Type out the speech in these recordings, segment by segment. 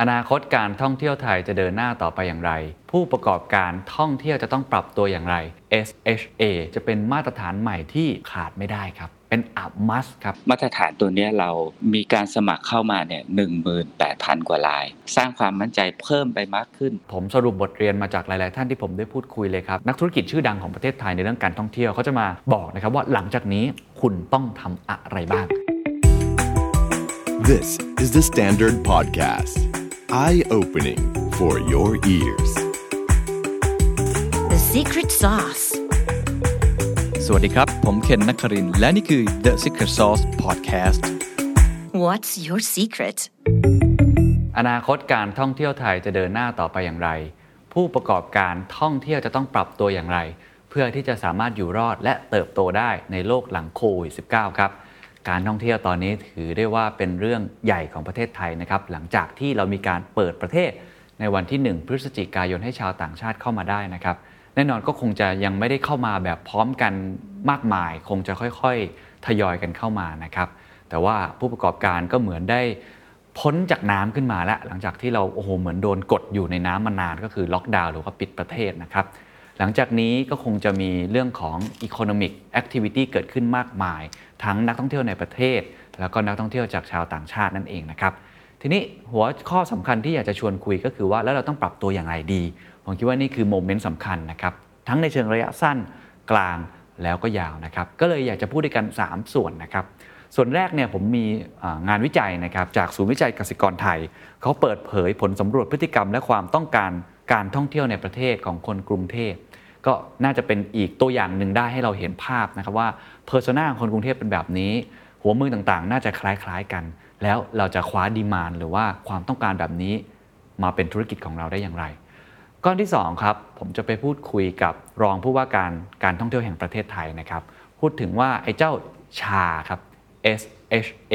อนาคตการท่องเที่ยวไทยจะเดินหน้าต่อไปอย่างไร ผู้ประกอบการท่องเที่ยวจะต้องปรับตัวอย่างไร SHA จะเป็นมาตรฐานใหม่ที่ขาดไม่ได้ครับเป็นอัพมัสครับ มาตรฐานตัวนี้เรามีการสมัครเข้ามาเนี่ยหนึ่งหมื่นแปดพันกว่าลาย สร้างความมั่นใจเพิ่มไปมากขึ้น ผมสรุปบทเรียนมาจากหลาย ๆ ท่านที่ผมได้พูดคุยเลยครับ นักธุรกิจชื่อดังของประเทศไทยในเรื่องการท่องเที่ยวเขาจะมาบอกนะครับว่าหลังจากนี้คุณต้องทำอะไรบ้าง This is the Standard Podcast. Eye-opening for your ears. The secret sauce. สวัสดีครับ ผมเคนนักครินทร์และนี่คือ The Secret Sauce Podcast What's your secret? อนาคตการท่องเที่ยวไทยจะเดินหน้าต่อไปอย่างไร ผู้ประกอบการท่องเที่ยวจะต้องปรับตัวอย่างไร เพื่อที่จะสามารถอยู่รอดและเติบโตได้ในโลกหลังโควิด -19 ครับ การท่องเที่ยวตอนนี้ถือได้ว่าเป็นเรื่องใหญ่ของประเทศไทยนะครับหลังจากที่เรามีการเปิดประเทศในวันที่ 1 พฤศจิกายนให้ชาวต่างชาติเข้ามาได้นะครับ แน่นอนก็คงจะยังไม่ได้เข้ามาแบบพร้อมกันมากมาย คงจะค่อยๆทยอยกันเข้ามานะครับ แต่ว่าผู้ประกอบการก็เหมือนได้พ้นจากน้ำขึ้นมาแล้ว หลังจากที่เราโอ้โหเหมือนโดนกดอยู่ในน้ำมานานก็คือล็อกดาวน์หรือว่าปิดประเทศนะครับ หลังจากนี้ก็คงจะมีเรื่องของ Economic Activity เกิดขึ้นมากมาย ทั้งนักท่องเที่ยวในประเทศ แล้วก็นักท่องเที่ยวจากชาวต่างชาตินั่นเองนะครับทีนี้หัวข้อสำคัญที่อยากจะชวนคุยก็คือว่าแล้วเราต้องปรับตัวอย่างไรดี ผมคิดว่านี่คือโมเมนต์สำคัญนะครับทั้งในเชิงระยะสั้นกลางแล้วก็ยาวนะครับก็เลยอยากจะพูดด้วยกัน 3 ส่วนนะครับส่วนแรกเนี่ยผมมีงานวิจัยนะครับจากศูนย์วิจัยกสิกรไทย เขาเปิดเผยผลสำรวจพฤติกรรมและความต้องการการท่องเที่ยวในประเทศของคนกรุงเทพ ก็น่าจะเป็นอีกตัวอย่างหนึ่งได้ให้เราเห็นภาพนะครับว่าเพอร์ซนาของคนกรุงเทพเป็นแบบนี้ หัวมือต่างๆ น่าจะคล้ายๆกัน แล้วเราจะคว้าดีมานหรือว่าความต้องการแบบนี้ มาเป็นธุรกิจของเราได้อย่างไร ก้อนที่2ครับผมจะไปพูดคุยกับรองผู้ว่าการการท่องเที่ยวแห่งประเทศไทยนะครับ พูดถึงว่าไอ้เจ้าชาครับ SHA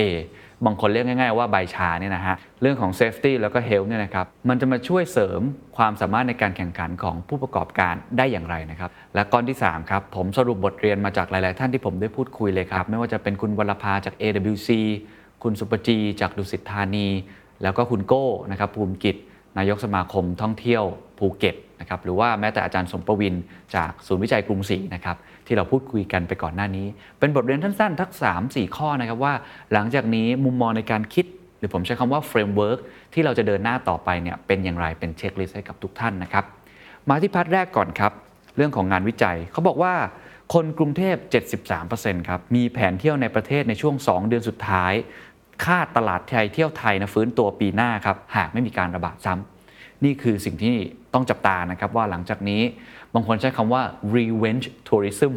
บางคนเรียกง่าย ๆ ว่าใบชาเนี่ยนะฮะเรื่องของ safety แล้วก็ health เนี่ยนะครับมันจะมาช่วยเสริมความสามารถในการแข่งขันของผู้ประกอบการได้อย่างไรนะครับและก้อนที่3ครับผมสรุปบทเรียนมาจากหลาย ๆ ท่านที่ผมได้พูดคุยเลยครับไม่ว่าจะเป็นคุณวรภาจาก AWC คุณสุปจีจากดุสิตธานี แล้วก็คุณโก้นะครับภูมิกิจ นายกสมาคมท่องเที่ยวภูเก็ตนะครับหรือว่าแม้แต่อาจารย์สมประวินจากศูนย์วิจัยกรุงศรีนะครับที่เราพูดคุยกันไปก่อนหน้านี้ เป็นบทเรียนสั้นๆ ทัก 3 4 ข้อนะครับว่า หลังจากนี้มุมมองในการคิด หรือผมใช้คำว่า framework ที่เราจะเดินหน้าต่อไปเนี่ยเป็นอย่างไรเป็น checklist ให้กับทุกท่านนะครับมาที่ part แรกก่อนครับ เรื่องของงานวิจัยเขาบอกว่าคนกรุงเทพ 73%ครับมีแผนเที่ยวในประเทศในช่วง 2 เดือนสุดท้าย คาดตลาดไทยเที่ยวไทยนะฟื้นตัวปีหน้าครับหากไม่มีการระบาดซ้ำนี่คือสิ่งที่ต้องจับตานะครับว่าหลังจากนี้บางคนใช้คำว่า revenge tourism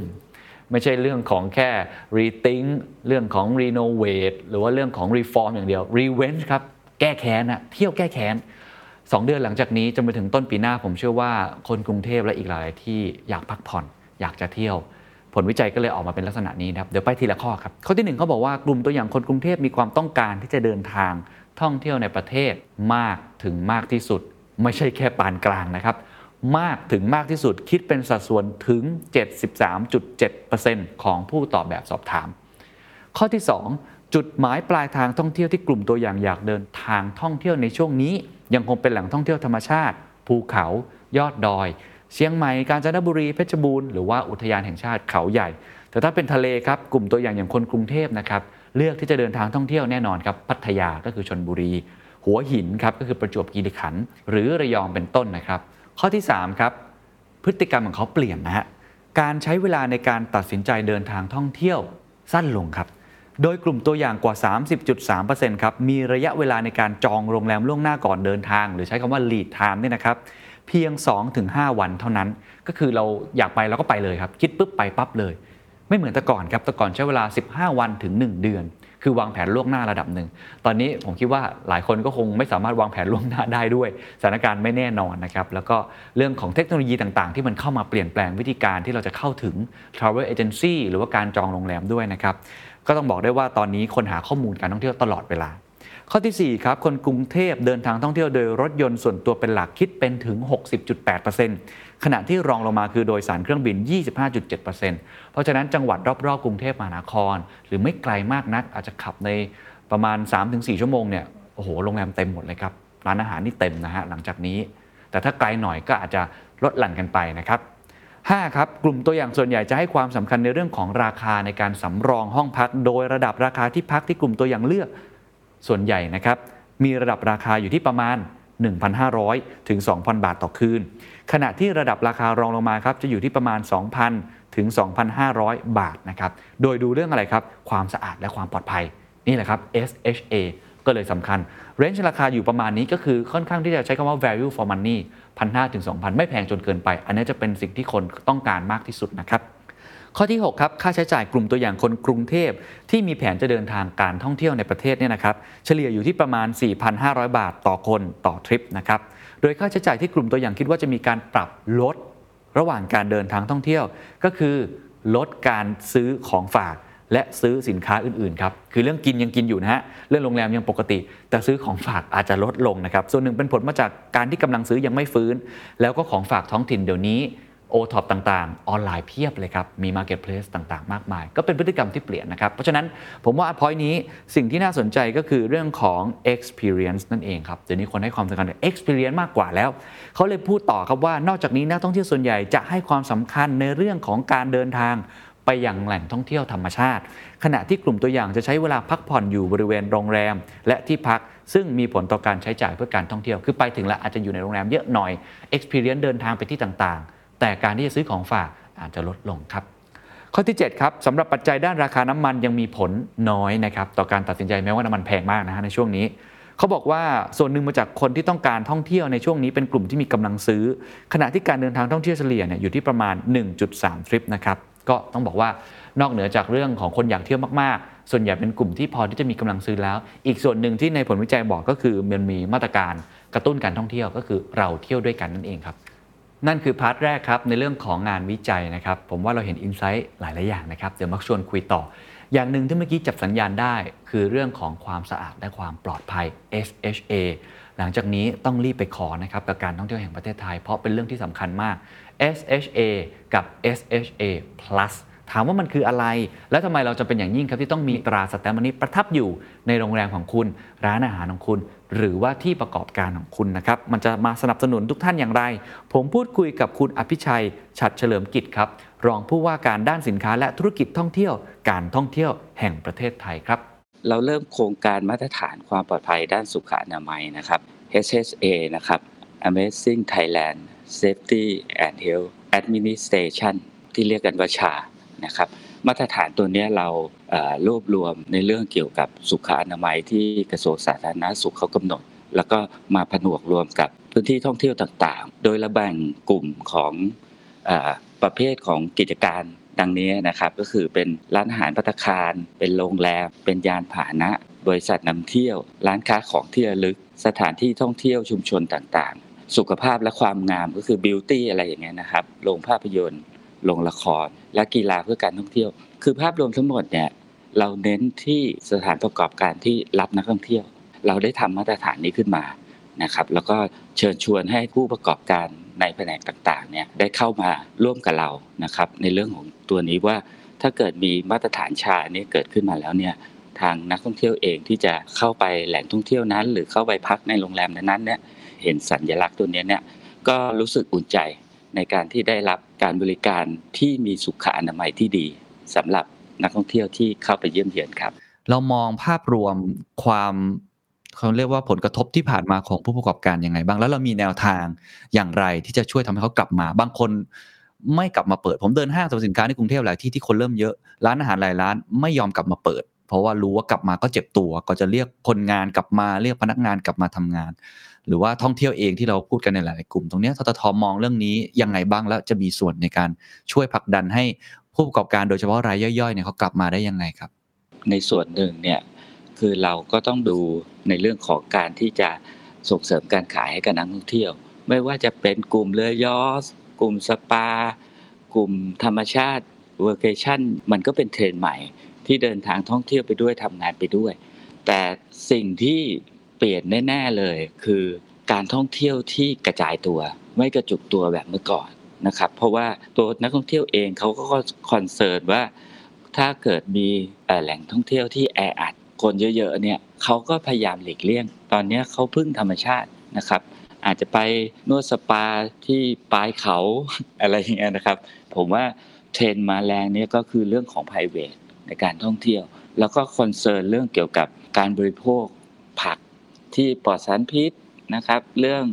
ไม่ใช่เรื่องของแค่ rethink เรื่องของ renovate หรือว่าเรื่องของ reform อย่างเดียว revenge ครับแก้แค้นนะเที่ยวแก้แค้นสองเดือนหลังจากนี้จนไปถึงต้นปีหน้าผมเชื่อว่าคนกรุงเทพและอีกหลายที่อยากพักผ่อน อยากจะเที่ยว ลวิจัยก็เลยออกมาเป็นลักษณะนี้นะครับเดี๋ยวไปทีละข้อครับข้อที่หนึ่งเขาบอกว่ากลุ่มตัวอย่างคนกรุงเทพมีความต้องการที่จะเดินทางท่องเที่ยวในประเทศมากถึงมากที่สุด ไม่ใช่แค่ปานกลางนะครับ มากถึงมากที่สุดคิดเป็นสัดส่วนถึง 73.7%ของผู้ตอบแบบสอบถาม ข้อที่ 2 จุดหมายปลายทางท่องเที่ยวที่กลุ่มตัวอย่างอยากเดินทางท่องเที่ยวในช่วงนี้ ยังคงเป็นแหล่งท่องเที่ยวธรรมชาติ ภูเขา ยอดดอย เชียงใหม่กาญจนบุรีเพชรบูรณ์หรือว่าอุทยานแห่งชาติเขาใหญ่ แต่ถ้าเป็นทะเลครับกลุ่มตัวอย่างอย่างคนกรุงเทพนะครับเลือกที่จะเดินทางท่องเที่ยวแน่นอนครับพัทยาก็คือชนบุรี หัวหินครับก็คือประจวบคีรีขันธ์หรือระยองเป็นต้นนะครับ ข้อที่3ครับพฤติกรรมของเขาเปลี่ยนนะฮะการใช้เวลาในการตัดสินใจเดินทางท่องเที่ยวสั้นลงครับโดยกลุ่มตัวอย่างกว่า 30.3%ครับ มีระยะเวลาในการจองโรงแรมล่วงหน้าก่อนเดินทาง หรือใช้คำว่า lead time เนี่ยนะครับ เพียง 2-5 วันเท่านั้น ก็คือเราอยากไปเราก็ไปเลยครับ คิดปุ๊บไปปั๊บเลย ไม่เหมือนแต่ก่อนครับแต่ก่อนใช้เวลา 15 วันถึง 1 เดือน คือวางแผนล่วงหน้าระดับหนึ่ง ตอนนี้ผมคิดว่าหลายคนก็คงไม่สามารถวางแผนล่วงหน้าได้ด้วย สถานการณ์ไม่แน่นอนนะครับ แล้วก็เรื่องของเทคโนโลยีต่างๆ ที่มันเข้ามาเปลี่ยนแปลงวิธีการที่เราจะเข้าถึง travel agency หรือว่าการจองโรงแรมด้วยนะครับ ก็ต้องบอกได้ว่าตอนนี้คนหาข้อมูลการท่องเที่ยวตลอดเวลา ข้อทีสี่ 4 ครับ คนกรุงเทพเดินทางท่องเที่ยวโดยรถยนต์ส่วนตัวเป็นหลักคิดเป็นถึง 60.8%ขณะที่รองลงมาคือโดยสารเครื่องบิน 25.7%เพราะฉะนั้นจังหวัดรอบๆกรุงเทพมหานคร หรือไม่ไกลมากนัก อาจจะขับในประมาณ 3-4 ชั่วโมงเนี่ยโอ้โหโรงแรมเต็มหมดเลยครับร้านอาหารนี่เต็มนะฮะหลังจากนี้ แต่ถ้าไกลหน่อยก็อาจจะลดหลั่นกันไปนะครับ5ครับกลุ่มตัวอย่างส่วนใหญ่จะให้ความสำคัญในเรื่องของราคาในการสำรองห้องพัก โดยระดับราคาที่พักที่กลุ่มตัวอย่างเลือก ส่วนใหญ่นะครับมีระดับราคาอยู่ที่ประมาณ 1,500 ถึง 2,000 บาทต่อคืน ขณะที่ระดับราคารองลงมาครับจะอยู่ที่ประมาณ 2,000 ถึง 2,500 บาทนะครับ โดยดูเรื่องอะไรครับ ความสะอาดและความปลอดภัย นี่แหละครับ SHA ก็เลยสำคัญ เรนจ์ราคาอยู่ประมาณนี้ก็คือค่อนข้างที่จะใช้คำว่า value for money 1,500 ถึง 2,000 ไม่แพงจนเกินไป อันนี้จะเป็นสิ่งที่คนต้องการมากที่สุดนะครับ ข้อที่ 6 ครับ ค่าใช้จ่ายกลุ่มตัวอย่างคนกรุงเทพ ที่มีแผนจะเดินทางการท่องเที่ยวในประเทศเนี่ยนะครับเฉลี่ยอยู่ที่ประมาณ 4,500 บาทต่อคนต่อทริปนะครับโดยค่าใช้จ่ายที่กลุ่มตัวอย่างคิดว่าจะมีการปรับลดระหว่างการเดินทางท่องเที่ยว ก็คือลดการซื้อของฝากและซื้อสินค้าอื่นๆครับ คือเรื่องกินยังกินอยู่นะฮะ เรื่องโรงแรมยังปกติ แต่ซื้อของฝากอาจจะลดลงนะครับ ส่วนหนึ่งเป็นผลมาจากการที่กำลังซื้อยังไม่ฟื้น แล้วก็ของฝากท้องถิ่นเดี๋ยวนี้ โอท็อปต่างๆ ออนไลน์เพียบเลยครับ มี marketplace ต่างๆ มากมาย ก็เป็นพฤติกรรมที่เปลี่ยนนะครับ เพราะฉะนั้นผมว่าพอยนี้สิ่งที่น่าสนใจก็คือเรื่องของ experience นั่นเองครับ เดี๋ยวนี้คนให้ความสำคัญกับ experience มากกว่าแล้ว เขาเลยพูดต่อครับว่านอกจากนี้นักท่องเที่ยวส่วนใหญ่จะให้ความสำคัญในเรื่องของการเดินทางไปยังแหล่งท่องเที่ยวธรรมชาติ ขณะที่กลุ่มตัวอย่างจะใช้เวลาพักผ่อนอยู่บริเวณโรงแรม และที่พักซึ่งมีผลต่อการใช้จ่ายเพื่อการท่องเที่ยว คือไปถึงแล้วอาจจะอยู่ในโรงแรมเยอะหน่อย experience เดินทางไปที่ต่างๆ แต่การที่จะซื้อของฝากอาจจะลดลงครับ ข้อที่ 7 ครับสำหรับปัจจัยด้านราคาน้ำมันยังมีผลน้อยนะครับต่อการตัดสินใจแม้ว่าน้ำมันแพงมากนะฮะในช่วงนี้เขาบอกว่าส่วนหนึ่งมาจากคนที่ต้องการท่องเที่ยวในช่วงนี้เป็นกลุ่มที่มีกำลังซื้อ ขณะที่การเดินทางท่องเที่ยวเฉลี่ยเนี่ยอยู่ที่ประมาณ 1.3 ทริปนะครับก็ต้องบอกว่านอกเหนือจากเรื่องของคนอยากเที่ยวมากๆ ส่วนใหญ่เป็นกลุ่มที่พอที่จะมีกำลังซื้อแล้ว อีกส่วนหนึ่งที่ในผลวิจัยบอกก็คือมันมีมาตรการกระตุ้นการท่องเที่ยวก็คือเราเที่ยวด้วยกันนั่นเองครับ นั่นคือ part แรกครับในเรื่องของงานวิจัยนะครับ ผมว่าเราเห็น insight หลาย ๆ อย่างนะครับ เดี๋ยวมาชวนคุยต่อ อย่างหนึ่งที่เมื่อกี้จับสัญญาณได้ คือเรื่องของความสะอาดและความปลอดภัย SHA หลังจากนี้ต้องรีบไปขอนะครับกับการท่องเที่ยวแห่งประเทศไทย เพราะเป็นเรื่องที่สำคัญมาก SHA กับ SHA plus ถามว่ามันคืออะไร และทำไมเราจำเป็นอย่างยิ่งครับที่ต้องมีตราสแตมป์นี้ประทับอยู่ในโรงแรมของคุณ ร้านอาหารของคุณ หรือว่าที่ประกอบการของคุณนะครับ มันจะมาสนับสนุนทุกท่านอย่างไร ผมพูดคุยกับคุณอภิชัย ฉัดเฉลิมกิจครับ รองผู้ว่าการด้านสินค้าและธุรกิจท่องเที่ยว การท่องเที่ยวแห่งประเทศไทยครับ เราเริ่มโครงการมาตรฐานความปลอดภัยด้านสุขอนามัยนะครับ HSA นะครับ Amazing Thailand Safety and Health Administration ที่เรียกกันว่าชา นะครับ มาตรฐานตัวนี้เรารวบรวมในเรื่องเกี่ยวกับสุขอนามัยที่กระทรวงสาธารณสุขเขากำหนด แล้วก็มาผนวกรวมกับพื้นที่ท่องเที่ยวต่างๆ โดยระแบ่งกลุ่มของประเภทของกิจการดังนี้นะครับก็คือเป็นร้านอาหารพัตคาร เป็นโรงแรม เป็นยานพาหนะ บริษัทนำเที่ยว ร้านค้าของที่ระลึก สถานที่ท่องเที่ยวชุมชนต่างๆ สุขภาพและความงามก็คือบิวตี้อะไรอย่างเงี้ยนะครับโรงภาพยนตร์ โรงละคร และกีฬาเพื่อการท่องเที่ยว คือภาพรวมทั้งหมดเนี่ยเราเน้นที่สถานประกอบการที่รับนักท่องเที่ยว เราได้ทำมาตรฐานนี้ขึ้นมานะครับ แล้วก็เชิญชวนให้ผู้ประกอบการในแผนกต่างๆเนี่ยได้เข้ามาร่วมกับเรานะครับ ในเรื่องของตัวนี้ว่าถ้าเกิดมีมาตรฐานชาเนี้เกิดขึ้นมาแล้วเนี่ยทางนักท่องเที่ยวเองที่จะเข้าไปแหล่งท่องเที่ยวนั้น หรือเข้าไปพักในโรงแรมนั้นเนี่ยเห็นสัญลักษณ์ตัวนี้เนี่ยก็รู้สึกอุ่นใจในการที่ได้รับ การบริการที่มีสุขอนามัยที่ดีสำหรับนักท่องเที่ยวที่เข้าไปเยี่ยมเยียนครับ เรามองภาพรวมความเขาเรียกว่าผลกระทบที่ผ่านมาของผู้ประกอบการยังไง บ้างแล้วเรามีแนวทางอย่างไรที่จะช่วยทำให้เขากลับมา บางคนไม่กลับมาเปิด ผมเดินห้างสรรพสินค้าในกรุงเทพหลายที่ที่คนเริ่มเยอะร้านอาหารหลายร้านไม่ยอมกลับมาเปิด เพราะว่ารู้ว่ากลับมาก็เจ็บตัว ก็จะเรียกคนงานกลับมาเรียกพนักงานกลับมาทำงาน หรือว่าท่องเที่ยวเองที่เราพูดกันในหลาย ๆ กลุ่ม ตรงนี้ททท. มองเรื่องนี้ยังไงบ้างแล้วจะมีส่วนในการช่วยผลักดันให้ผู้ประกอบการโดยเฉพาะรายย่อย ๆ เนี่ยเขากลับมาได้ยังไงครับ ในส่วนหนึ่งเนี่ยคือเราก็ต้องดูในเรื่องของการที่จะส่งเสริมการขายให้กับนักท่องเที่ยว ไม่ว่าจะเป็นกลุ่มเรือยอชต์กลุ่มสปา กลุ่มธรรมชาติ workation มันก็เป็นเทรนด์ใหม่ที่เดินทางท่องเที่ยวไปด้วยทำงานไปด้วย แต่สิ่งที่ เปลี่ยนแน่ๆเลย คือการท่องเที่ยวที่กระจายตัว ไม่กระจุกตัวแบบเมื่อก่อนนะครับ เพราะว่าตัวนักท่องเที่ยวเองเขาก็คอนเซิร์นว่า ถ้าเกิดมีแหล่งท่องเที่ยวที่แออัดคนเยอะๆเนี่ยเขาก็พยายามหลีกเลี่ยง ตอนนี้เขาพึ่งธรรมชาตินะครับ อาจจะไปนวดสปาที่ปลายเขาอะไรอย่างเงี้ยนะครับ ผมว่าเทรนมาแรงเนี่ยก็คือเรื่องของ p r i v a t ในการท่องเที่ยว แล้วก็คอนเซิร์นเรื่องเกี่ยวกับการบริโภคผัก ที่ปลอดสารพิษนะครับ เรื่อง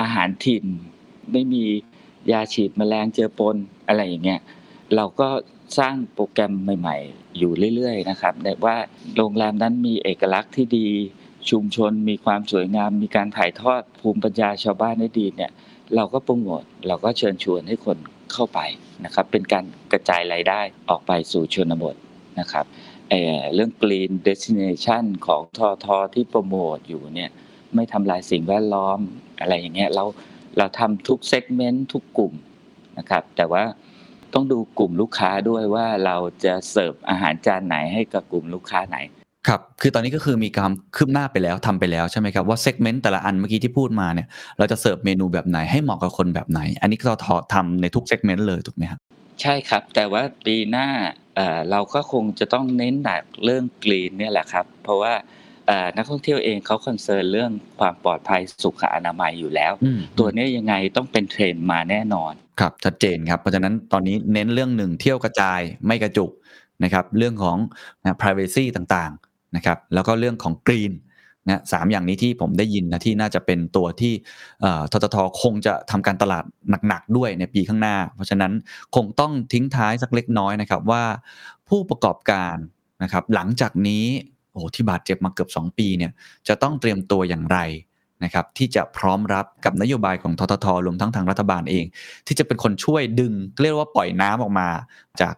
อาหารถิ่น ไม่มียาฉีดแมลงเจือปนอะไรอย่างเงี้ยเราก็สร้างโปรแกรมใหม่ ๆ อยู่เรื่อยๆนะครับแต่ว่าโรงแรมนั้นมีเอกลักษณ์ที่ดีชุมชนมีความสวยงาม มีการถ่ายทอดภูมิปัญญาชาวบ้านได้ดีเนี่ย เราก็โปรโมทเราก็เชิญชวนให้คนเข้าไปนะครับ เป็นการกระจายรายได้ออกไปสู่ชนบทนะครับ เอ่อเรื่อง Green Destination ของททท.ที่โปรโมทอยู่เนี่ยไม่ทำลายสิ่งแวดล้อมอะไรอย่างเงี้ยเราเราทำทุก segment ทุกกลุ่มนะครับ แต่ว่าต้องดูกลุ่มลูกค้าด้วยว่าเราจะเสิร์ฟอาหารจานไหนให้กับกลุ่มลูกค้าไหนครับ คือตอนนี้ก็คือมีการคืบหน้าไปแล้วทำไปแล้วใช่ไหมครับว่า segment แต่ละอันเมื่อกี้ที่พูดมาเนี่ยเราจะเสิร์ฟเมนูแบบไหนให้เหมาะกับคนแบบไหน อันนี้เราทำในทุก segment เลยถูกไหมครับใช่ครับ แต่ว่าปีหน้า เอ่อเราก็คงจะต้องเน้นหนักเรื่อง green เนี่ยแหละครับ เพราะว่าเอ่อนักท่องเที่ยวเองเขา concern เรื่องความปลอดภัยสุขอนามัยอยู่แล้วอืมตัวเนี้ยยังไงต้องเป็นเทรนด์มาแน่นอนครับชัดเจนครับเพราะฉะนั้นตอนนี้เน้นเรื่องหนึ่งเที่ยวกระจายไม่กระจุกนะครับ เรื่องของนะ privacy ต่างๆนะครับ แล้วก็เรื่องของ green นะสามอย่างนี้ที่ผมได้ยินนะที่น่าจะเป็นตัวที่ทททคงจะทำการตลาดหนักๆด้วยในปีข้างหน้า เพราะฉะนั้นคงต้องทิ้งท้ายสักเล็กน้อยนะครับว่า ผู้ประกอบการนะครับหลังจากนี้โอ้โหที่บาดเจ็บมาเกือบ 2 ปีเนี่ยจะต้องเตรียมตัวอย่างไร นะครับที่จะพร้อมรับกับนโยบายของทททรวมทั้งทางรัฐบาลเอง ที่จะเป็นคนช่วยดึงเรียกว่าปล่อยน้ำออกมา จาก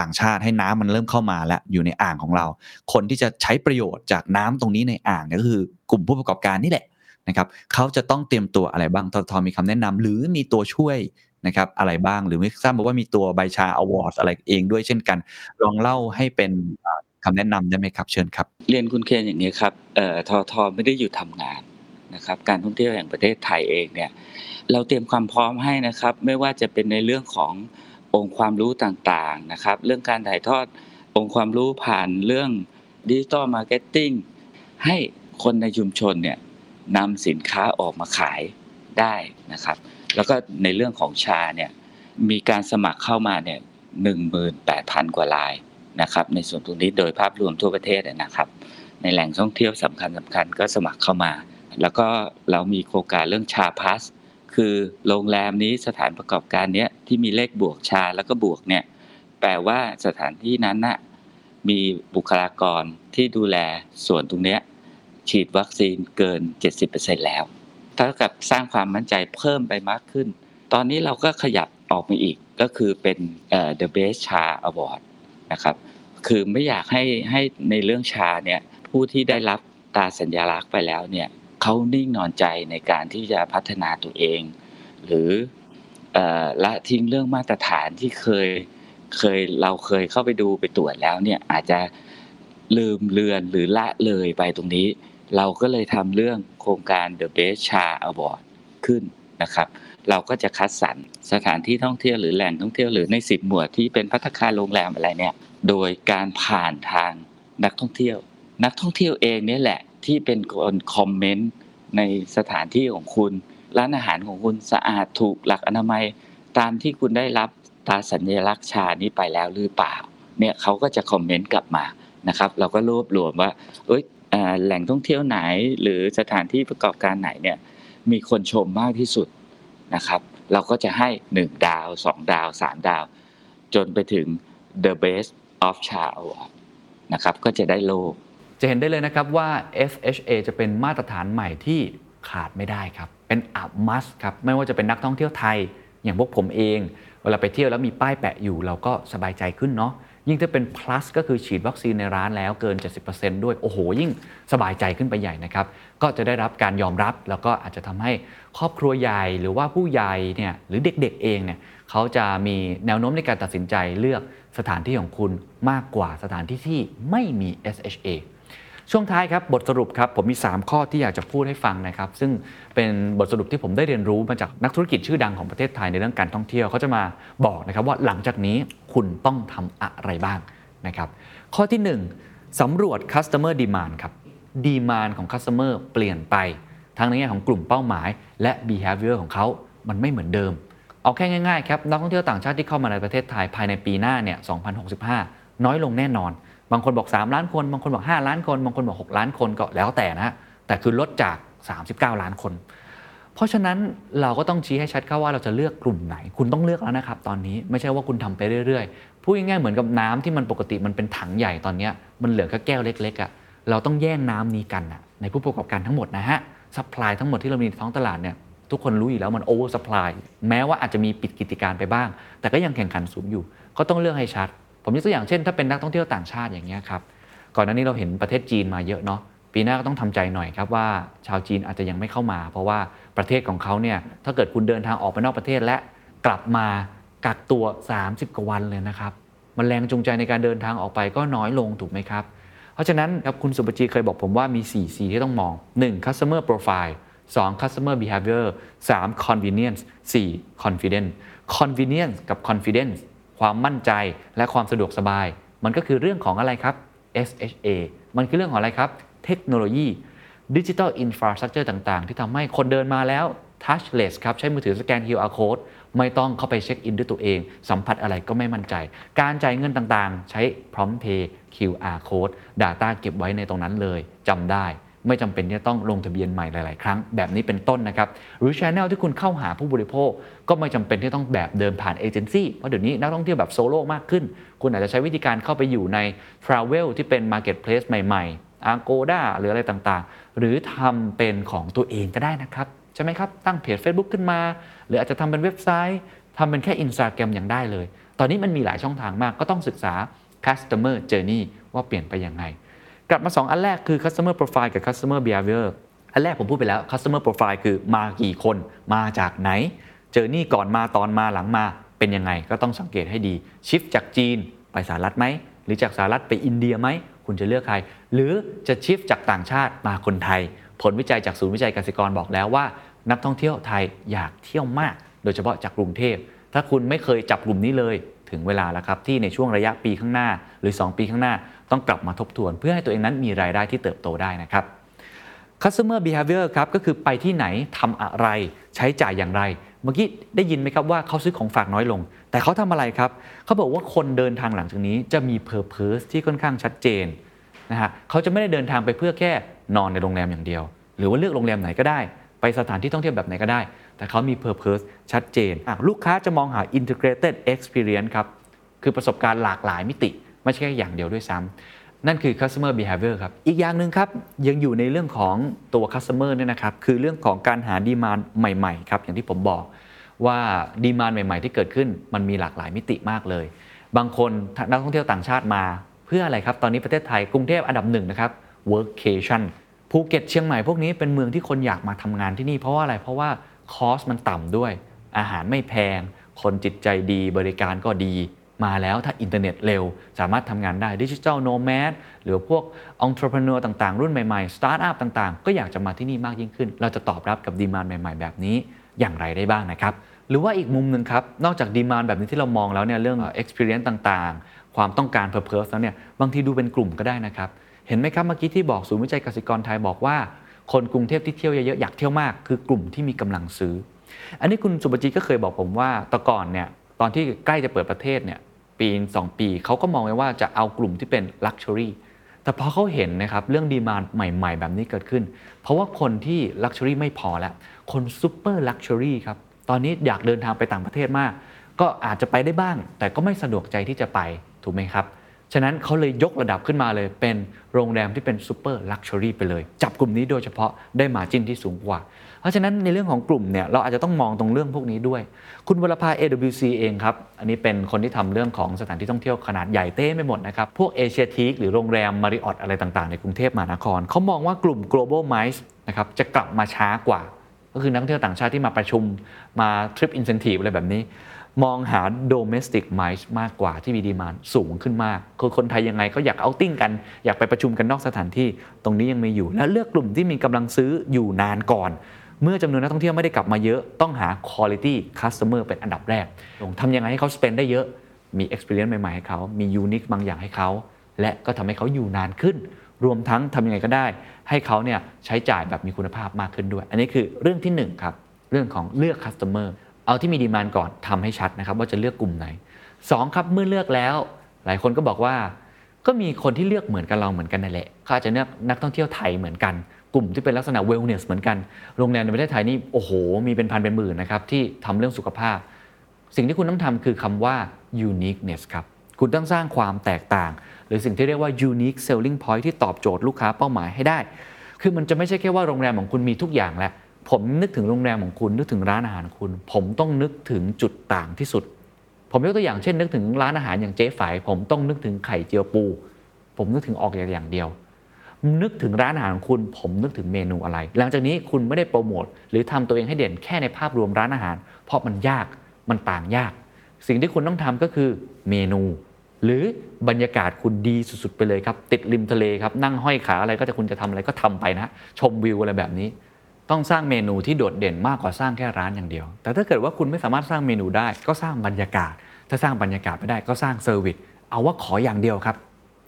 ต่างชาติให้น้ำมันเริ่มเข้ามาแล้วอยู่ในอ่างของเรา คนที่จะใช้ประโยชน์จากน้ำตรงนี้ในอ่างก็คือกลุ่มผู้ประกอบการนี่แหละนะครับเขาจะต้องเตรียมตัวอะไรบ้างทททมีคำแนะนำหรือมีตัวช่วยนะครับอะไรบ้างหรือไม่ทราบบอกว่ามีตัวใบชาอวอร์ดอะไรเองด้วยเช่นกัน ลองเล่าให้เป็นอ่าคำแนะนำได้ไหมครับเชิญครับ เรียนคุณเคนอย่างนี้ครับเอ่อททไม่ได้หยุดทำงาน นะครับการท่องเที่ยวแห่งประเทศไทยเองเนี่ยเราเตรียมความพร้อมให้นะครับ ไม่ว่าจะเป็นในเรื่องขององค์ความรู้ต่างๆนะครับ เรื่องการถ่ายทอดองค์ความรู้ผ่านเรื่อง digital marketing ให้คนในชุมชนเนี่ยนำสินค้าออกมาขายได้นะครับ แล้วก็ในเรื่องของ SHA เนี่ยมีการสมัครเข้ามาเนี่ยหนึ่งหมื่นแปดพันกว่ารายนะครับ ในส่วนตรงนี้โดยภาพรวมทั่วประเทศนะครับ ในแหล่งท่องเที่ยวสำคัญสำคัญก็สมัครเข้ามา แล้วก็เรามีโครงการเรื่อง SHA Plusคือโรงแรมนี้สถานประกอบการเนี้ยที่มีเลขบวกชาแล้วก็บวกเนี่ยแปลว่าสถานที่นั้นน่ะมีบุคลากรที่ดูแลส่วนตรงเนี้ยฉีดวัคซีนเกิน 70%แล้วเท่ากับสร้างความมั่นใจเพิ่มไปมากขึ้น ตอนนี้เราก็ขยับออกมาอีกก็คือเป็น The Best Cha Award นะครับคือไม่อยากให้ให้ในเรื่องชาเนี่ยผู้ที่ได้รับตราสัญลักษณ์ไปแล้วเนี่ย เขานิ่งนอนใจในการที่จะพัฒนาตัวเอง หรือละทิ้งเรื่องมาตรฐานที่เคยเคยเราเคยเข้าไปดูไปตรวจแล้วเนี่ยอาจจะลืมเลือนหรือละเลยไปตรงนี้ เราก็เลยทำเรื่องโครงการ The Best Cha Award ขึ้นนะครับ เราก็จะคัดสรรสถานที่ท่องเที่ยวหรือแหล่งท่องเที่ยวหรือในสิบหมวดที่เป็นพัฒคารโรงแรมอะไรเนี่ย โดยการผ่านทางนักท่องเที่ยว นักท่องเที่ยวเองเนี่ยแหละ ที่เป็นคนคอมเมนต์ในสถานที่ของคุณ ร้านอาหารของคุณสะอาดถูกหลักอนามัย ตามที่คุณได้รับตราสัญลักษณ์ชานี้ไปแล้วหรือเปล่า เนี่ยเขาก็จะคอมเมนต์กลับมานะครับ เราก็รวบรวมว่าเอ้ยเอ่อแหล่งท่องเที่ยวไหน หรือสถานที่ประกอบการไหนเนี่ยมีคนชมมากที่สุดนะครับ เราก็จะให้หนึ่งดาวสองดาวสามดาว จนไปถึง the best of Cha Award นะครับก็จะได้โล จะเห็นได้เลยนะครับว่า FHA จะเป็นมาตรฐานใหม่ที่ขาดไม่ได้ครับ เป็นอัพมัสครับ ไม่ว่าจะเป็นนักท่องเที่ยวไทย อย่างพวกผมเอง เวลาไปเที่ยวแล้วมีป้ายแปะอยู่ เราก็สบายใจขึ้นเนาะ ยิ่งถ้าเป็น plus ก็คือฉีดวัคซีนในร้านแล้วเกิน 70%ด้วย โอ้โห ยิ่งสบายใจขึ้นไปใหญ่นะครับ ก็จะได้รับการยอมรับ แล้วก็อาจจะทำให้ครอบครัวใหญ่ หรือว่าผู้ใหญ่เนี่ย หรือเด็กๆ เองเนี่ย เขาจะมีแนวโน้มในการตัดสินใจเลือกสถานที่ของคุณมากกว่าสถานที่ที่ไม่มี SHA ช่วงท้ายครับบทสรุปครับผมมี 3 ข้อที่อยากจะพูดให้ฟังนะครับ ซึ่งเป็นบทสรุปที่ผมได้เรียนรู้มาจากนักธุรกิจชื่อดังของประเทศไทยในเรื่องการท่องเที่ยวเขาจะมาบอกนะครับว่าหลังจากนี้คุณต้องทำอะไรบ้างนะครับ ข้อที่ 1สำรวจ customer demand ครับดีมานของ customer เปลี่ยนไป ทั้งในแง่ของกลุ่มเป้าหมาย และ behavior ของเขามันไม่เหมือนเดิม เอาแค่ง่ายๆครับนักท่องเที่ยวต่างชาติที่เข้ามาในประเทศไทยภายในปีหน้าเนี่ย2065 น้อยลงแน่นอน บางคนบอก 3 ล้านคน บางคนบอก 5 ล้านคน บางคนบอก 6 ล้านคนก็แล้วแต่นะ แต่คือลดจาก 39 ล้านคน เพราะฉะนั้นเราก็ต้องชี้ให้ชัดเข้าว่าเราจะเลือกกลุ่มไหน คุณต้องเลือกแล้วนะครับ ตอนนี้ไม่ใช่ว่าคุณทำไปเรื่อยๆ พูดง่ายๆเหมือนกับน้ำที่มันปกติมันเป็นถังใหญ่ตอนนี้มันเหลือแค่แก้วเล็กๆอะ่ะเราต้องแย่งน้ำนี้กันอะในผู้ประกอบการทั้งหมดนะฮะ supply ทั้งหมดที่เรามีในท้องตลาดเนี่ยทุกคนรู้อยู่แล้วมัน oversupply แม้ว่าอาจจะมีปิดกิจการไปบ้าง แต่ก็ยังแข่งขันสูงอยู่ ก็ต้องเลือกให้ชัด ผมยกตัวอย่างเช่นถ้าเป็นนักท่องเที่ยวต่างชาติอย่างเงี้ยครับก่อนหน้านี้เราเห็นประเทศจีนมาเยอะเนาะปีหน้าก็ต้องทำใจหน่อยครับว่าชาวจีนอาจจะยังไม่เข้ามา เพราะว่าประเทศของเขาเนี่ยถ้าเกิดคุณเดินทางออกไปนอกประเทศและกลับมากักตัว 30 กว่าวันเลยนะครับ มันแรงจูงใจในการเดินทางออกไปก็น้อยลงถูกไหมครับ เพราะฉะนั้นครับคุณศุภจีเคยบอกผมว่ามี 4 C ที่ต้องมอง 1. customer profile 2. customer behavior 3. convenience 4. confidence convenience กับ confidence ความมั่นใจและความสะดวกสบาย มันก็คือเรื่องของอะไรครับ SHA มันคือเรื่องของอะไรครับ เทคโนโลยี digital infrastructure ต่างๆ ที่ทำให้คนเดินมาแล้ว touchless ครับ ใช้มือถือสแกน QR code ไม่ต้องเข้าไปเช็คอินด้วยตัวเอง สัมผัสอะไรก็ไม่มั่นใจ การจ่ายเงินต่างๆ ใช้ prompt pay QR code Data เก็บไว้ในตรงนั้นเลยจำได้ ไม่จำเป็นที่จะต้องลงทะเบียนใหม่หลาย ๆ ครั้งแบบนี้เป็นต้นนะครับ หรือ Channel ที่คุณเข้าหาผู้บริโภค ก็ไม่จำเป็นที่ต้องแบบเดินผ่านเอเจนซี่เพราะเดี๋ยวนี้นักท่องเที่ยวแบบโซโล่มากขึ้น คุณอาจจะใช้วิธีการเข้าไปอยู่ใน Travel ที่เป็น Marketplace ใหม่ๆ Agoda หรืออะไรต่างๆ หรือทำเป็นของตัวเองก็ได้นะครับใช่ไหมครับตั้งเพจ Facebook ขึ้นมา หรืออาจจะทำเป็นเว็บไซต์ทำเป็นแค่ Instagram อย่างได้เลย ตอนนี้มันมีหลายช่องทางมากก็ต้องศึกษา customer journey ว่าเปลี่ยนไปยังไง กลับมา 2 อันแรกคือ customer profile กับ customer behavior อันแรกผมพูดไปแล้ว customer profile คือมากี่คนมาจากไหน เจอนี่ก่อนมาตอนมาหลังมาเป็นยังไง ก็ต้องสังเกตให้ดี ชิฟจากจีนไปสหรัฐไหม หรือจากสหรัฐไปอินเดียไหม คุณจะเลือกใคร หรือจะชิฟจากต่างชาติมาคนไทย ผลวิจัยจากศูนย์วิจัยเกษตรกรบอกแล้วว่า นักท่องเที่ยวไทยอยากเที่ยวมาก โดยเฉพาะจากกรุงเทพ ถ้าคุณไม่เคยจับกลุ่มนี้เลยถึงเวลาแล้วครับที่ในช่วงระยะปีข้างหน้าหรือ 2 ปีข้างหน้า ต้องกลับมาทบทวน เพื่อให้ตัวเองนั้นมีรายได้ที่เติบโตได้นะครับ customer behavior ครับก็คือไปที่ไหนทำอะไรใช้จ่ายอย่างไร เมื่อกี้ได้ยินไหมครับว่าเขาซื้อของฝากน้อยลง แต่เขาทำอะไรครับ เขาบอกว่าคนเดินทางหลังจากนี้จะมี purpose ที่ค่อนข้างชัดเจนนะฮะเขาจะไม่ได้เดินทางไปเพื่อแค่นอนในโรงแรมอย่างเดียว หรือว่าเลือกโรงแรมไหนก็ได้ ไปสถานที่ท่องเที่ยวแบบไหนก็ได้ แต่เขามี purpose ชัดเจน ลูกค้าจะมองหา integrated experience ครับคือประสบการณ์หลากหลายมิติ ไม่ใช่แค่อย่างเดียวด้วยซ้ำนั่นคือ customer behavior ครับ อีกอย่างหนึ่งครับ ยังอยู่ในเรื่องของตัว customer เนี่ยนะครับ คือเรื่องของการหาดีมานใหม่ๆครับ อย่างที่ผมบอกว่า demand ใหม่ๆ ที่เกิดขึ้นมันมีหลากหลายมิติมากเลย บางคนนักท่องเที่ยวต่างชาติมา เพื่ออะไรครับ ตอนนี้ประเทศไทยกรุงเทพอันดับหนึ่งนะครับ workcation ภูเก็ตเชียงใหม่พวกนี้เป็นเมืองที่คนอยากมาทำงานที่นี่เพราะว่าอะไร เพราะว่า cost มันต่ำด้วย อาหารไม่แพง คนจิตใจดีบริการก็ดี มาแล้วถ้าอินเทอร์เน็ตเร็ว สามารถทำงานได้ digital nomad หรือพวกองค์ประกอบต่างๆ รุ่นใหม่ๆสตาร์ทอัพต่างๆ ก็อยากจะมาที่นี่มากยิ่งขึ้น เราจะตอบรับกับ demand ใหม่ๆ แบบนี้อย่างไรได้บ้างนะครับ หรือว่าอีกมุมหนึ่งครับ นอกจากดีมานแบบนี้ที่เรามองแล้วเนี่ยเรื่อง experience ต่างๆ ความต้องการ purpose แล้วเนี่ยบางทีดูเป็นกลุ่มก็ได้นะครับเห็นไหมครับเมื่อกี้ที่บอกศูนย์วิจัยเกษตรกรไทยบอกว่า คนกรุงเทพที่เที่ยวเยอะๆอยากเที่ยวมากคือกลุ่มที่มีกำลังซื้อ อันนี้คุณสุบจีก็เคยบอกผมว่าแต่ก่อนเนี่ยตอนที่ใกล้จะเปิดประเทศเนี่ย ปีสองปี เขาก็มองไว้ว่าจะเอากลุ่มที่เป็น Luxury แต่พอเขาเห็นนะครับเรื่องดีมานใหม่ ๆ แบบนี้เกิดขึ้น เพราะว่าคนที่ Luxury ไม่พอแล้ว คน super luxury ครับ ตอนนี้อยากเดินทางไปต่างประเทศมาก ก็อาจจะไปได้บ้าง แต่ก็ไม่สะดวกใจที่จะไปถูกไหมครับ ฉะนั้นเขาเลยยกระดับขึ้นมาเลย เป็นโรงแรมที่เป็น super luxury ไปเลย จับกลุ่มนี้โดยเฉพาะได้ margin ที่สูงกว่า เพราะฉะนั้นในเรื่องของกลุ่มเนี่ยเราอาจจะต้องมองตรงเรื่องพวกนี้ด้วย คุณวรภา AWC เองครับ อันนี้เป็นคนที่ทำเรื่องของสถานที่ท่องเที่ยวขนาดใหญ่เต้ไปหมดนะครับ พวกเอเชียทีคหรือโรงแรมมาริออตอะไรต่างๆ ในกรุงเทพมหานคร เขามองว่ากลุ่ม global mice นะครับจะกลับมาช้ากว่า ก็คือนักท่องเที่ยวต่างชาติที่มาประชุมมาทริปอินเซนティブอะไรแบบนี้ มองหา domestic mice มากกว่าที่มีดีมานสูงขึ้นมาก คือคนไทยยังไงก็อยากเอาติ้งกัน อยากไปประชุมกันนอกสถานที่ ตรงนี้ยังมีอยู่ และเลือกกลุ่มที่มีกำลังซื้ออยู่นานก่อน เมื่อจำนวนนักท่องเที่ยวไม่ได้กลับมาเยอะต้องหา quality customer เป็นอันดับแรกทำยังไงให้เขา spend ได้เยอะมี experience ใหม่ๆให้เขามี unique บางอย่างให้เขา และก็ทำให้เขาอยู่นานขึ้น รวมทั้งทำยังไงก็ได้ ให้เขาเนี่ยใช้จ่ายแบบมีคุณภาพมากขึ้นด้วย อันนี้คือเรื่องที่1ครับเรื่องของเลือก cluster เอาที่มี demand ก่อนทำให้ชัดนะครับว่าจะเลือกกลุ่มไหน 2 ครับเมื่อเลือกแล้ว หลายคนก็บอกว่า ก็มีคนที่เลือกเหมือนกับเราเหมือนกันนั่นแหละเขาอาจจะเลือกนักท่องเที่ยวไทยเหมือนกัน กลุ่มที่เป็นลักษณะ wellness เหมือนกัน โรงแรมในประเทศไทยนี่โอ้โห มีเป็นพันเป็นหมื่นนะครับที่ทำเรื่องสุขภาพ สิ่งที่คุณต้องทำคือคำว่า uniqueness ครับ คุณต้องสร้างความแตกต่าง หรือสิ่งที่เรียกว่า unique selling point ที่ตอบโจทย์ลูกค้าเป้าหมายให้ได้ คือมันจะไม่ใช่แค่ว่าโรงแรมของคุณมีทุกอย่างแหละ ผมนึกถึงโรงแรมของคุณนึกถึงร้านอาหารคุณ ผมต้องนึกถึงจุดต่างที่สุด ผมยกตัวอย่างเช่น นึกถึงร้านอาหารอย่างเจ๊ฝายผมต้องนึกถึงไข่เจียวปู ผมนึกถึงออกอย่างเดียว นึกถึงร้านอาหารของคุณ ผมนึกถึงเมนูอะไร หลังจากนี้คุณไม่ได้โปรโมทหรือทำตัวเองให้เด่นแค่ในภาพรวมร้านอาหาร เพราะมันยากมันต่างยาก สิ่งที่คุณต้องทำก็คือเมนู หรือบรรยากาศคุณดีสุดๆไปเลยครับ ติดริมทะเลครับนั่งห้อยขาอะไรก็จะคุณจะทำอะไรก็ทำไปนะ ชมวิวอะไรแบบนี้ ต้องสร้างเมนูที่โดดเด่นมากกว่าสร้างแค่ร้านอย่างเดียว แต่ถ้าเกิดว่าคุณไม่สามารถสร้างเมนูได้ ก็สร้างบรรยากาศ ถ้าสร้างบรรยากาศไม่ได้ก็สร้าง service เอาว่าขออย่างเดียวครับ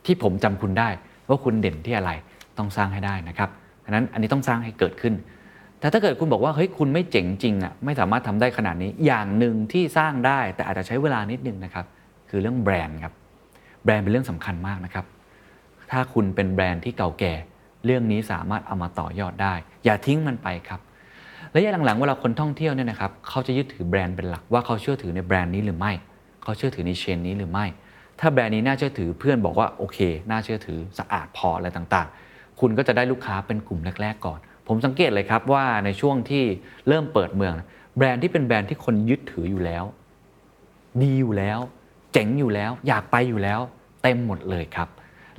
ที่ผมจำคุณได้ ว่าคุณเด่นที่อะไรต้องสร้างให้ได้นะครับดังนั้นอันนี้ต้องสร้างให้เกิดขึ้น แต่ถ้าเกิดคุณบอกว่าเฮ้ยคุณไม่เจ๋งจริงอะไม่สามารถทำได้ขนาดนี้อย่างหนึ่งที่สร้างได้ แต่อาจจะใช้เวลานิดนึงนะครับคือเรื่องแบรนด์ครับแบรนด์เป็นเรื่องสำคัญมากนะครับถ้าคุณเป็นแบรนด์ที่เก่าแก่ เรื่องนี้สามารถเอามาต่อยอดได้ อย่าทิ้งมันไปครับระยะหลังๆเวลาคนท่องเที่ยวเนี่ยนะครับเขาจะยึดถือแบรนด์เป็นหลักว่าเขาเชื่อถือในแบรนด์นี้หรือไม่ เขาเชื่อถือในเชนนี้หรือไม่ ถ้าแบรนด์นี้น่าเชื่อถือเพื่อนบอกว่าโอเค น่าเชื่อถือสะอาดพออะไรต่างๆ คุณก็จะได้ลูกค้าเป็นกลุ่มแรก ๆ ก่อน ผมสังเกตเลยครับว่าในช่วงที่เริ่มเปิดเมือง แบรนด์ที่เป็นแบรนด์ที่คนยึดถืออยู่แล้ว ดีอยู่แล้ว เจ๋งอยู่แล้ว อยากไปอยู่แล้ว เต็มหมดเลยครับ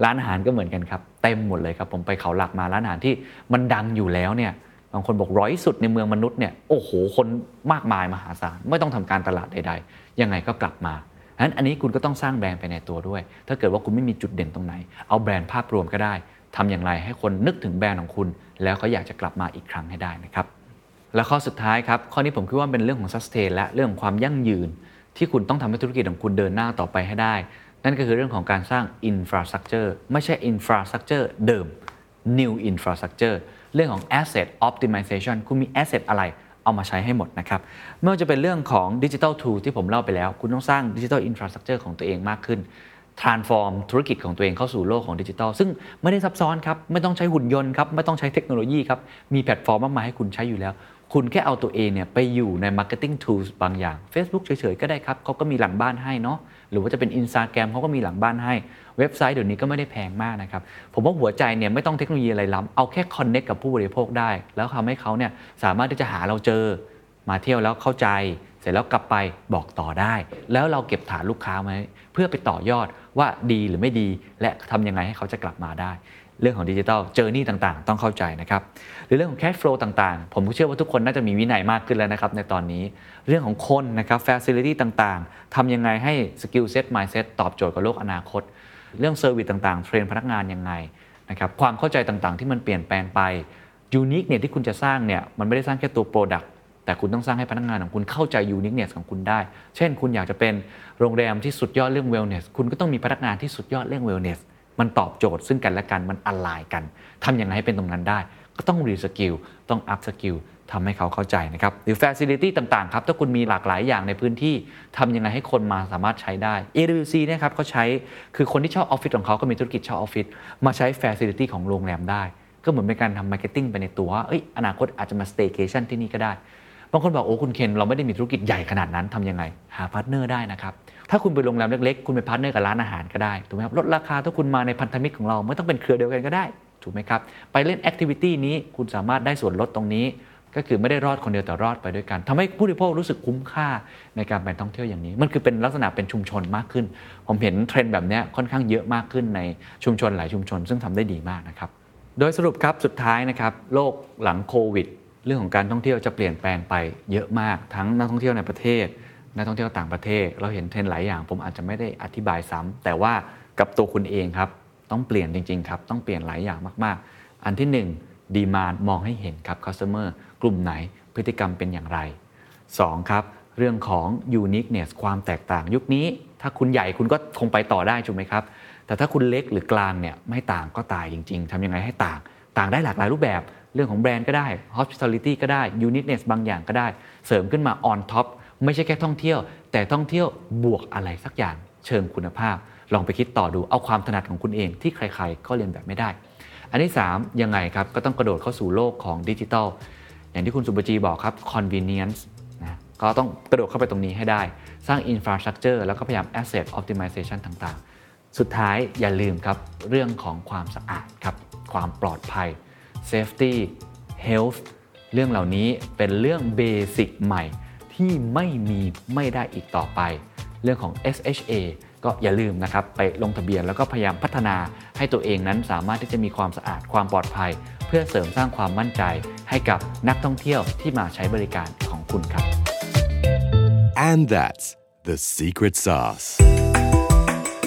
ร้านอาหารก็เหมือนกันครับ เต็มหมดเลยครับ ผมไปเขาหลักมาร้านอาหารที่มันดังอยู่แล้วเนี่ยบางคนบอกร้อยสุดในเมืองมนุษย์เนี่ยโอ้โหคนมากมายมหาศาลไม่ต้องทำการตลาดใด ๆ ยังไงก็กลับมา นั้นอันนี้คุณก็ต้องสร้างแบรนด์ไปในตัวด้วย ถ้าเกิดว่าคุณไม่มีจุดเด่นตรงไหน เอาแบรนด์ภาพรวมก็ได้ทำอย่างไรให้คนนึกถึงแบรนด์ของคุณ แล้วเขาอยากจะกลับมาอีกครั้งให้ได้นะครับ และข้อสุดท้ายครับ ข้อนี้ผมคิดว่าเป็นเรื่องของ sustain และเรื่องของความยั่งยืน ที่คุณต้องทำให้ธุรกิจของคุณเดินหน้าต่อไปให้ได้ นั่นก็คือเรื่องของการสร้าง infrastructure ไม่ใช่ infrastructure เดิม new infrastructure เรื่องของ asset optimization คุณมี asset อะไร เอามาใช้ให้หมดนะครับไม่ว่าจะเป็นเรื่องของ digital tool ที่ผมเล่าไปแล้ว คุณต้องสร้าง digital infrastructure ของตัวเองมากขึ้น transform ธุรกิจของตัวเองเข้าสู่โลกของดิจิทัลซึ่งไม่ได้ซับซ้อนครับ ไม่ต้องใช้หุ่นยนต์ครับ ไม่ต้องใช้เทคโนโลยีครับ มีแพลตฟอร์มมากมายให้คุณใช้อยู่แล้ว คุณแค่เอาตัวเองเนี่ยไปอยู่ใน marketing tools บางอย่าง Facebook เฉยๆ ก็ได้ครับเขาก็มีหลังบ้านให้เนาะ หรือว่าจะเป็น Instagram เขาก็มีหลังบ้านให้ เว็บไซต์เดี๋ยวนี้ก็ไม่ได้แพงมากนะครับ ผมว่าหัวใจเนี่ยไม่ต้องเทคโนโลยีอะไรล้ำเอาแค่ connect กับผู้บริโภคได้ แล้วทำให้เขาเนี่ยสามารถที่จะหาเราเจอมาเที่ยวแล้วเข้าใจ เสร็จแล้วกลับไปบอกต่อได้ แล้วเราเก็บฐานลูกค้าไว้เพื่อไปต่อยอดว่าดีหรือไม่ดี และทำยังไงให้เขาจะกลับมาได้ เรื่องของ digital journey ต่างๆ ต้องเข้าใจนะครับหรือเรื่องของ cash flow ต่างๆ ผมเชื่อว่าทุกคนน่าจะมีวินัยมากขึ้นแล้วนะครับในตอนนี้เรื่องของคนนะครับ facility ต่างๆทำยังไงให้ skill set mindset ตอบโจทย์กับโลกอนาคต เรื่อง service ต่างๆ train พนักงานยังไงนะครับความเข้าใจต่างๆ ที่มันเปลี่ยนแปลงไป unique เนี่ยที่คุณจะสร้างเนี่ยมันไม่ได้สร้างแค่ตัว product แต่คุณต้องสร้างให้พนักงานของคุณเข้าใจ uniqueness ของคุณได้ เช่น คุณอยากจะเป็นโรงแรมที่สุดยอดเรื่อง wellness คุณก็ต้องมีพนักงานที่สุดยอดเรื่อง wellness มันตอบโจทย์ซึ่งกันและกันมัน align กันทำอย่างไรให้เป็นตรงนั้นได้ ก็ต้อง reskill ต้อง upskill ทำให้เขาเข้าใจนะครับหรือ Facility ต่างๆครับถ้าคุณมีหลากหลายอย่างในพื้นที่ทำยังไงให้คนมาสามารถใช้ได้ AWC เนี่ยครับเขาใช้คือคนที่เช่าออฟฟิศของเขาก็มีธุรกิจเช่าออฟฟิศมาใช้ Facility ของโรงแรมได้ ก็เหมือนเป็นการทำ marketing ไปในตัวว่าอนาคตอาจจะมา Staycation ที่นี่ก็ได้ บางคนบอกโอ้คุณเคนเราไม่ได้มีธุรกิจใหญ่ขนาดนั้นทำยังไง หา partner ได้นะครับถ้าคุณไปโรงแรมเล็กๆ คุณไป partner กับร้านอาหารก็ได้ถูกไหมครับลดราคาถ้าคุณมาในพันธมิตรของเราไม่ต้องเป็นเครือเดียวกันก็ได้ถูกไหมครับไปเล่น activity นี้คุณสามารถได้ส่วนลดตรงนี้ ก็คือไม่ได้รอดคนเดียวแต่รอดไปด้วยกันทำให้ผู้บริโภครู้สึกคุ้มค่าในการไปท่องเที่ยวอย่างนี้ มันคือเป็นลักษณะเป็นชุมชนมากขึ้น ผมเห็นเทรนด์แบบนี้ค่อนข้างเยอะมากขึ้นในชุมชนหลายชุมชน ซึ่งทำได้ดีมากนะครับโดยสรุปครับสุดท้ายนะครับโลกหลังโควิด เรื่องของการท่องเที่ยวจะเปลี่ยนแปลงไปเยอะมากทั้งนักท่องเที่ยวในประเทศ นักท่องเที่ยวต่างประเทศ เราเห็นเทรนด์หลายอย่าง ผมอาจจะไม่ได้อธิบายซ้ำแต่ว่ากับตัวคุณเองครับ ต้องเปลี่ยนจริงๆครับ ต้องเปลี่ยนหลายอย่างมากๆ อันที่ 1 demand มองให้เห็นครับ clusterกลุ่มไหนพฤติกรรมเป็นอย่างไร 2. ครับ เรื่องของ uniqueness ความแตกต่างยุคนี้ ถ้าคุณใหญ่คุณก็คงไปต่อได้ถูกไหมครับ แต่ถ้าคุณเล็กหรือกลางเนี่ยไม่ต่างก็ตายจริง ๆทำยังไงให้ต่าง ต่างได้หลากหลายรูปแบบ เรื่องของแบรนด์ก็ได้ hospitality ก็ได้ uniqueness บางอย่างก็ได้ เสริมขึ้นมา on top ไม่ใช่แค่ท่องเที่ยว แต่ท่องเที่ยวบวกอะไรสักอย่างเชิงคุณภาพ ลองไปคิดต่อดูเอาความถนัดของคุณเองที่ใครๆก็เรียนแบบไม่ได้ อันที่ 3 ยังไงครับ ก็ต้องกระโดดเข้าสู่โลกของดิจิทัลอย่างที่คุณสุบจีบอกครับ convenience นะก็ต้องกระโดดเข้าไปตรงนี้ให้ได้ สร้าง infrastructure แล้วก็พยายาม asset optimization ต่างๆ สุดท้ายอย่าลืมครับเรื่องของความสะอาดครับความปลอดภัย safety health เรื่องเหล่านี้เป็นเรื่องเบสิกใหม่ที่ไม่มีไม่ได้อีกต่อไป เรื่องของ SHA ก็อย่าลืมนะครับ ไปลงทะเบียนแล้วก็พยายามพัฒนาให้ตัวเองนั้นสามารถที่จะมีความสะอาดความปลอดภัย เพื่อเสริมสร้างความมั่นใจ ให้กับนักท่องเที่ยวที่มาใช้บริการของคุณครับ And that's the secret sauce.